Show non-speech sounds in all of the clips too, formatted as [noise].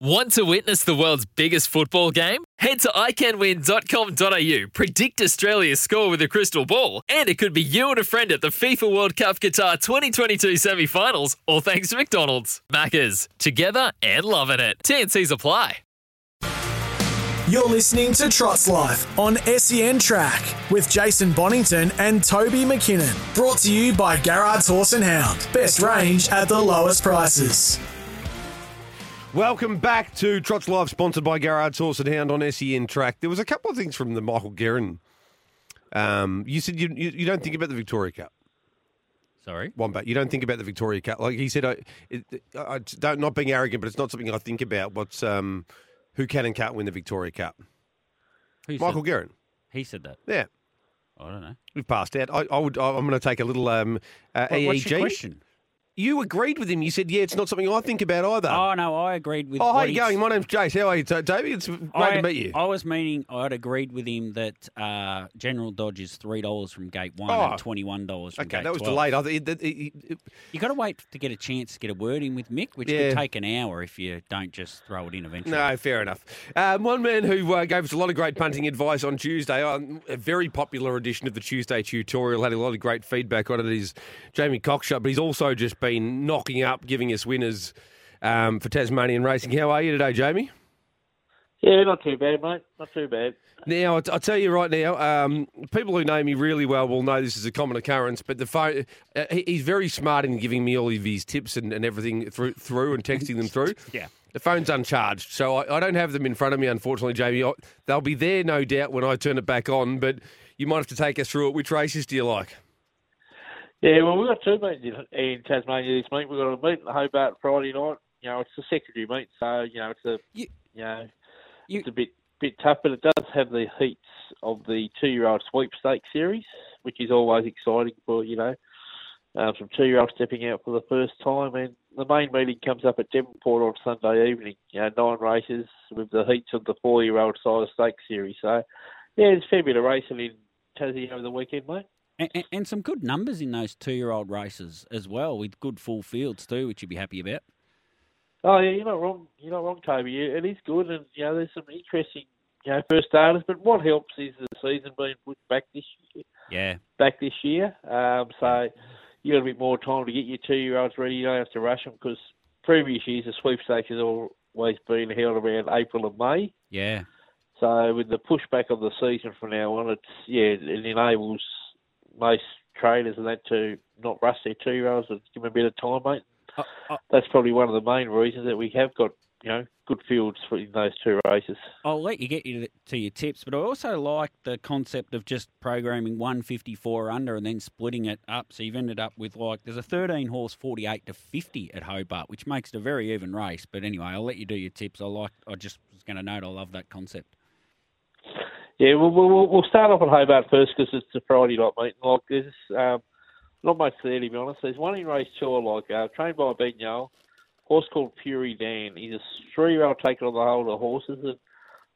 Want to witness the world's biggest football game? Head to iCanWin.com.au, predict Australia's score with a crystal ball, and it could be you and a friend at the FIFA World Cup Qatar 2022 semi finals, all thanks to McDonald's. Maccas, together and loving it. TNC's apply. You're listening to Trots Life on SEN Track with Jason Bonnington and Toby McKinnon. Brought to you by Garrard's Horse and Hound. Best range at the lowest prices. Welcome back to Trots Life, sponsored by Garrard's Horse and Hound on SEN Track. There was a couple of things from the Michael Guerin. Um, you said you, you, you don't think about the Victoria Cup. Sorry. Wombat, you don't think about the Victoria Cup. Like he said, I, it, I don't not being arrogant, but it's not something I think about. What's um, who can and can't win the Victoria Cup? Who Michael said, Guerin. He said that. Yeah, I don't know. we've passed out. I, I would. I'm going to take a little um, uh, What- What's your EEG. question? You agreed with him. You said, "Yeah, it's not something I think about either." Oh no, I agreed with. Oh, how you going? My name's Jace. How are you, Toby? It's great I, to meet you. I was meaning I'd agreed with him that uh, General Dodge is three dollars from gate one Oh. and twenty one dollars from okay, gate that was 12. delayed. I, th- it, it, it, You got to wait to get a chance to get a word in with Mick, which Yeah. could take an hour if you don't just throw it in eventually. No, fair enough. Um, one man who uh, gave us a lot of great punting advice on Tuesday, um, a very popular edition of the Tuesday tutorial, had a lot of great feedback on it, is Jamie Cockshutt, but he's also just been knocking up, giving us winners um, for Tasmanian racing. How are you today, Jamie? Yeah, not too bad, mate. Not too bad. Now, I I tell you right now, um, people who know me really well will know this is a common occurrence. But the phone, uh, he- he's very smart in giving me all of his tips and, and everything through, through and texting them through. [laughs] Yeah. The phone's uncharged, so I, I don't have them in front of me, unfortunately, Jamie. I, they'll be there, no doubt, when I turn it back on. But you might have to take us through it. Which races do you like? Yeah, well, we've got two meets in, Tasmania this week. We've got a meet in Hobart Friday night. You know, it's a secondary meet, so, you know, it's a, You- you, know, you- it's a bit bit tough, but it does have the heats of the two-year-old sweepstake series, which is always exciting for, you know, um, some two-year-olds stepping out for the first time. And the main meeting comes up at Devonport on Sunday evening. You know, nine races with the heats of the four-year-old side of stake series. So, yeah, there's a fair bit of racing in Tassie over the weekend, mate. And, and, some good numbers in those two year old races as well, with good full fields too, which you'd be happy about. Oh yeah, you're not wrong. You're not wrong, Toby. It is good, and you know there's some interesting, you know, first starters. But what helps is the season being pushed back this year. Yeah. Back this year, um, so you got a bit more time to get your two-year-olds ready. You don't have to rush them because previous years the sweepstakes has always been held around April and May. Yeah. So with the pushback of the season from now on, it's yeah, it enables most traders and that to not rush their two-year-olds and give them a bit of time, mate Uh, uh, that's probably one of the main reasons that we have got you know good fields for in those two races. I'll let you get you to, to your tips, but I also like the concept of just programming 154 under and then splitting it up. So you've ended up with like there's a 13 horse 48 to 50 at Hobart, which makes it a very even race. But anyway, I'll let you do your tips. I like. I just was going to note I love that concept. Yeah, we'll we'll, we'll start off at Hobart first because it's a Friday night meeting. Like there's um, not much there to be honest. There's one in race two like, uh, trained by Ben Yole, horse called Fury Dan. He's a three-year-old taking on the whole of the horses. And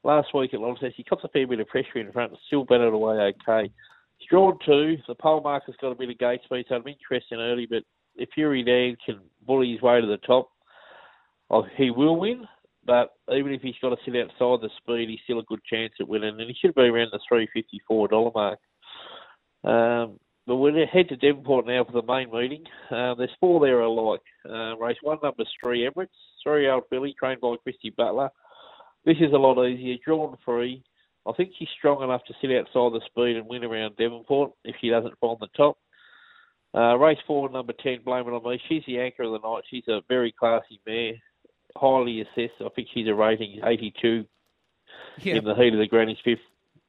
last week at Launceston, he cops a fair bit of pressure in front and still batted away okay. He's drawn two. The pole marker's got a bit of gate speed, so I'm interested early. But if Fury Dan can bully his way to the top, oh, he will win. But even if he's got to sit outside the speed, he's still a good chance at winning, and he should be around the three fifty four dollar mark. Um, but we're going to head to Devonport now for the main meeting. Uh, there's four there alike. Uh, race one, number three, Emirates, three-year-old filly, trained by Christy Butler. This is a lot easier, drawn free. I think she's strong enough to sit outside the speed and win around Devonport if she doesn't find the top. Uh, race four, number 10, Blame It On Me. She's the anchor of the night. She's a very classy mare, highly assessed. I think she's a rating 82 in the heat of the Granny's fifth.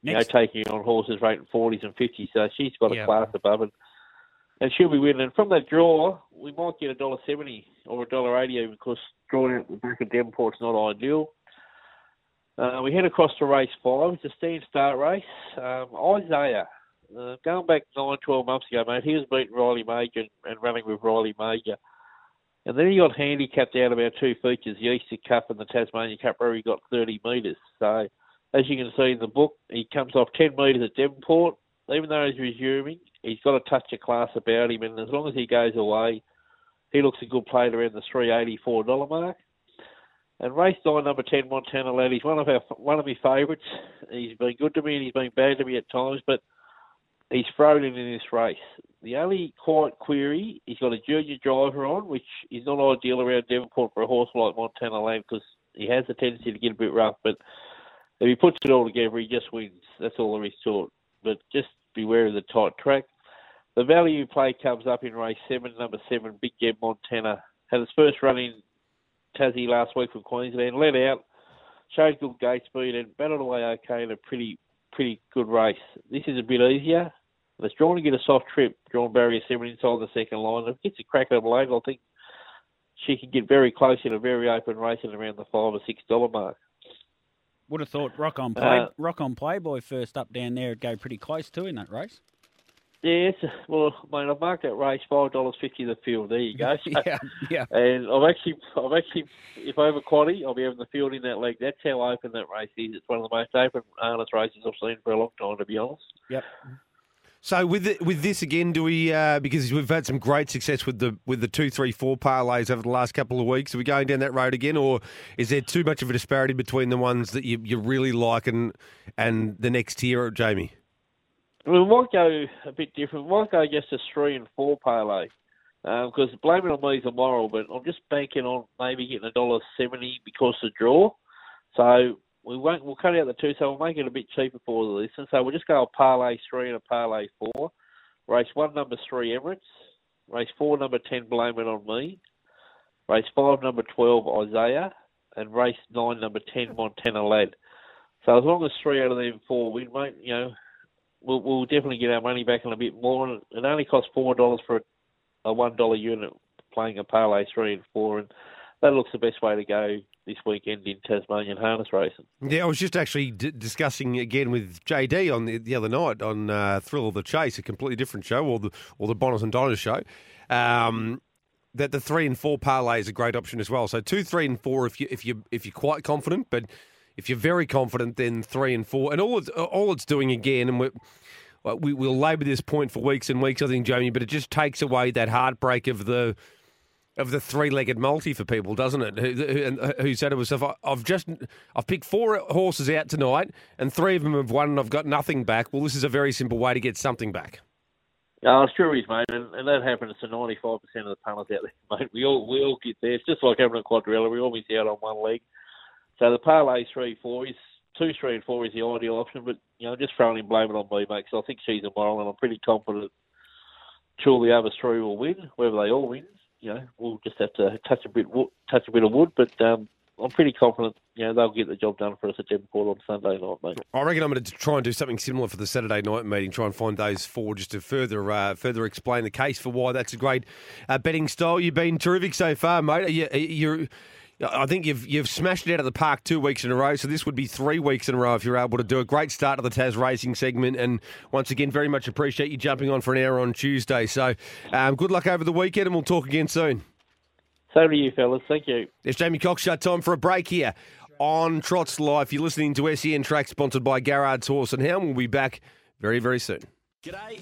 You know, taking on horses rating 40s and 50s. So she's got a Yeah. class above it. And she'll be winning. And from that draw, we might get a dollar seventy or a dollar eighty even because drawing out the back of Devonport's not ideal. Uh, we head across to race five. It's a stand start race. Um, Isaiah, uh, going back nine, twelve months ago, mate, he was beating Riley Major and, and running with Riley Major. And then he got handicapped out of our two features, the Easter Cup and the Tasmania Cup, where he got 30 metres. So, as you can see in the book, he comes off 10 metres at Devonport. Even though he's resuming, he's got a touch of class about him, and as long as he goes away, he looks a good player around the $384 mark. And race nine, number ten, Montana Lad. He's one of our one of my favourites. He's been good to me and he's been bad to me at times, but he's thrown in in this race. The only quiet query, he's got a junior driver on, which is not ideal around Devonport for a horse like Montana Lad because he has a tendency to get a bit rough. But if he puts it all together, he just wins. That's all there is to it. But just beware of the tight track. The value play comes up in race seven, number seven, Big Gem Montana. Had his first run in Tassie last week from Queensland, let out, showed good gate speed and battled away okay in a pretty pretty good race. This is a bit easier. It's drawn to get a soft trip, drawn barrier seven inside the second line. If it gets a crack at Adelaide, I think she can get very close in a very open race at around the five or six dollar mark. Would have thought Rock on Play, uh, Rock on Playboy first up down there would go pretty close too in that race. Yeah, well, I mean, I've marked that race five dollars fifty the field. There you go. [laughs] Yeah, yeah. And I've actually, I've actually, if over quaddy, I'll be having the field in that leg. That's how open that race is. It's one of the most open harness races I've seen for a long time, to be honest. Yep. So with the, with this again, do we uh, because we've had some great success with the with the two, three, four parlays over the last couple of weeks? Are we going down that road again, or is there too much of a disparity between the ones that you, you really like and and the next tier, Jamie? We might go a bit different. We might go just a three and four parlay because um, on me is immoral, but I'm just banking on maybe getting a dollar seventy because of the draw. So we won't. We'll cut out the two, so we'll make it a bit cheaper for the listeners. So we'll just go a parlay three and a parlay four. Race one, number three, Emirates. Race four, number ten, Blame It on Me. Race five, number twelve, Isaiah, and race nine, number ten, Montana Lad. So as long as three out of them four win, mate, you know, we'll, we'll definitely get our money back and a bit more. And it only costs four dollars for a, a one dollar unit playing a parlay three and four, and that looks the best way to go this weekend in Tasmanian harness racing. Yeah, I was just actually d- discussing again with JD on the, the other night on uh, Thrill of the Chase, a completely different show, or the or the Bonners and Diners show. Um, that the three and four parlay is a great option as well. So two, three, and four if you if you if you're quite confident, but if you're very confident, then three and four. And all it's, all it's doing again, and we're, we will labour this point for weeks and weeks, I think, Jamie, but it just takes away that heartbreak of the of the three-legged multi for people, doesn't it? Who, who, uh, who said to himself, "I've just I've picked four horses out tonight, and three of them have won, and I've got nothing back." Well, this is a very simple way to get something back. Oh, it's true, mate, and, and that happens to ninety-five percent of the punters out there, [laughs] mate. We all we all get there. It's just like having a quadrilla. We all miss out on one leg. So the parlay three four is two three and four is the ideal option, but you know just throwing in blame it on me, mate. Because I think she's a moral, and I'm pretty confident. Sure, the other three will win, whether they all win you know, we'll just have to touch a bit touch a bit of wood, but um, I'm pretty confident, you know, they'll get the job done for us at Devonport on Sunday night, mate. I reckon I'm going to try and do something similar for the Saturday night meeting. Try and find those four just to further uh, further explain the case for why that's a great uh, betting style. You've been terrific so far, mate. You, you're I think you've you've smashed it out of the park two weeks in a row, so this would be three weeks in a row if you're able to do a great start to the Taz Racing segment. And once again, very much appreciate you jumping on for an hour on Tuesday. So um, good luck over the weekend, and we'll talk again soon. So do you, fellas. Thank you. It's Jamie Cockshutt. Time for a break here on Trots Life. You're listening to SEN Track, sponsored by Garrard's Horse and Hound. We'll be back very, very soon. G'day,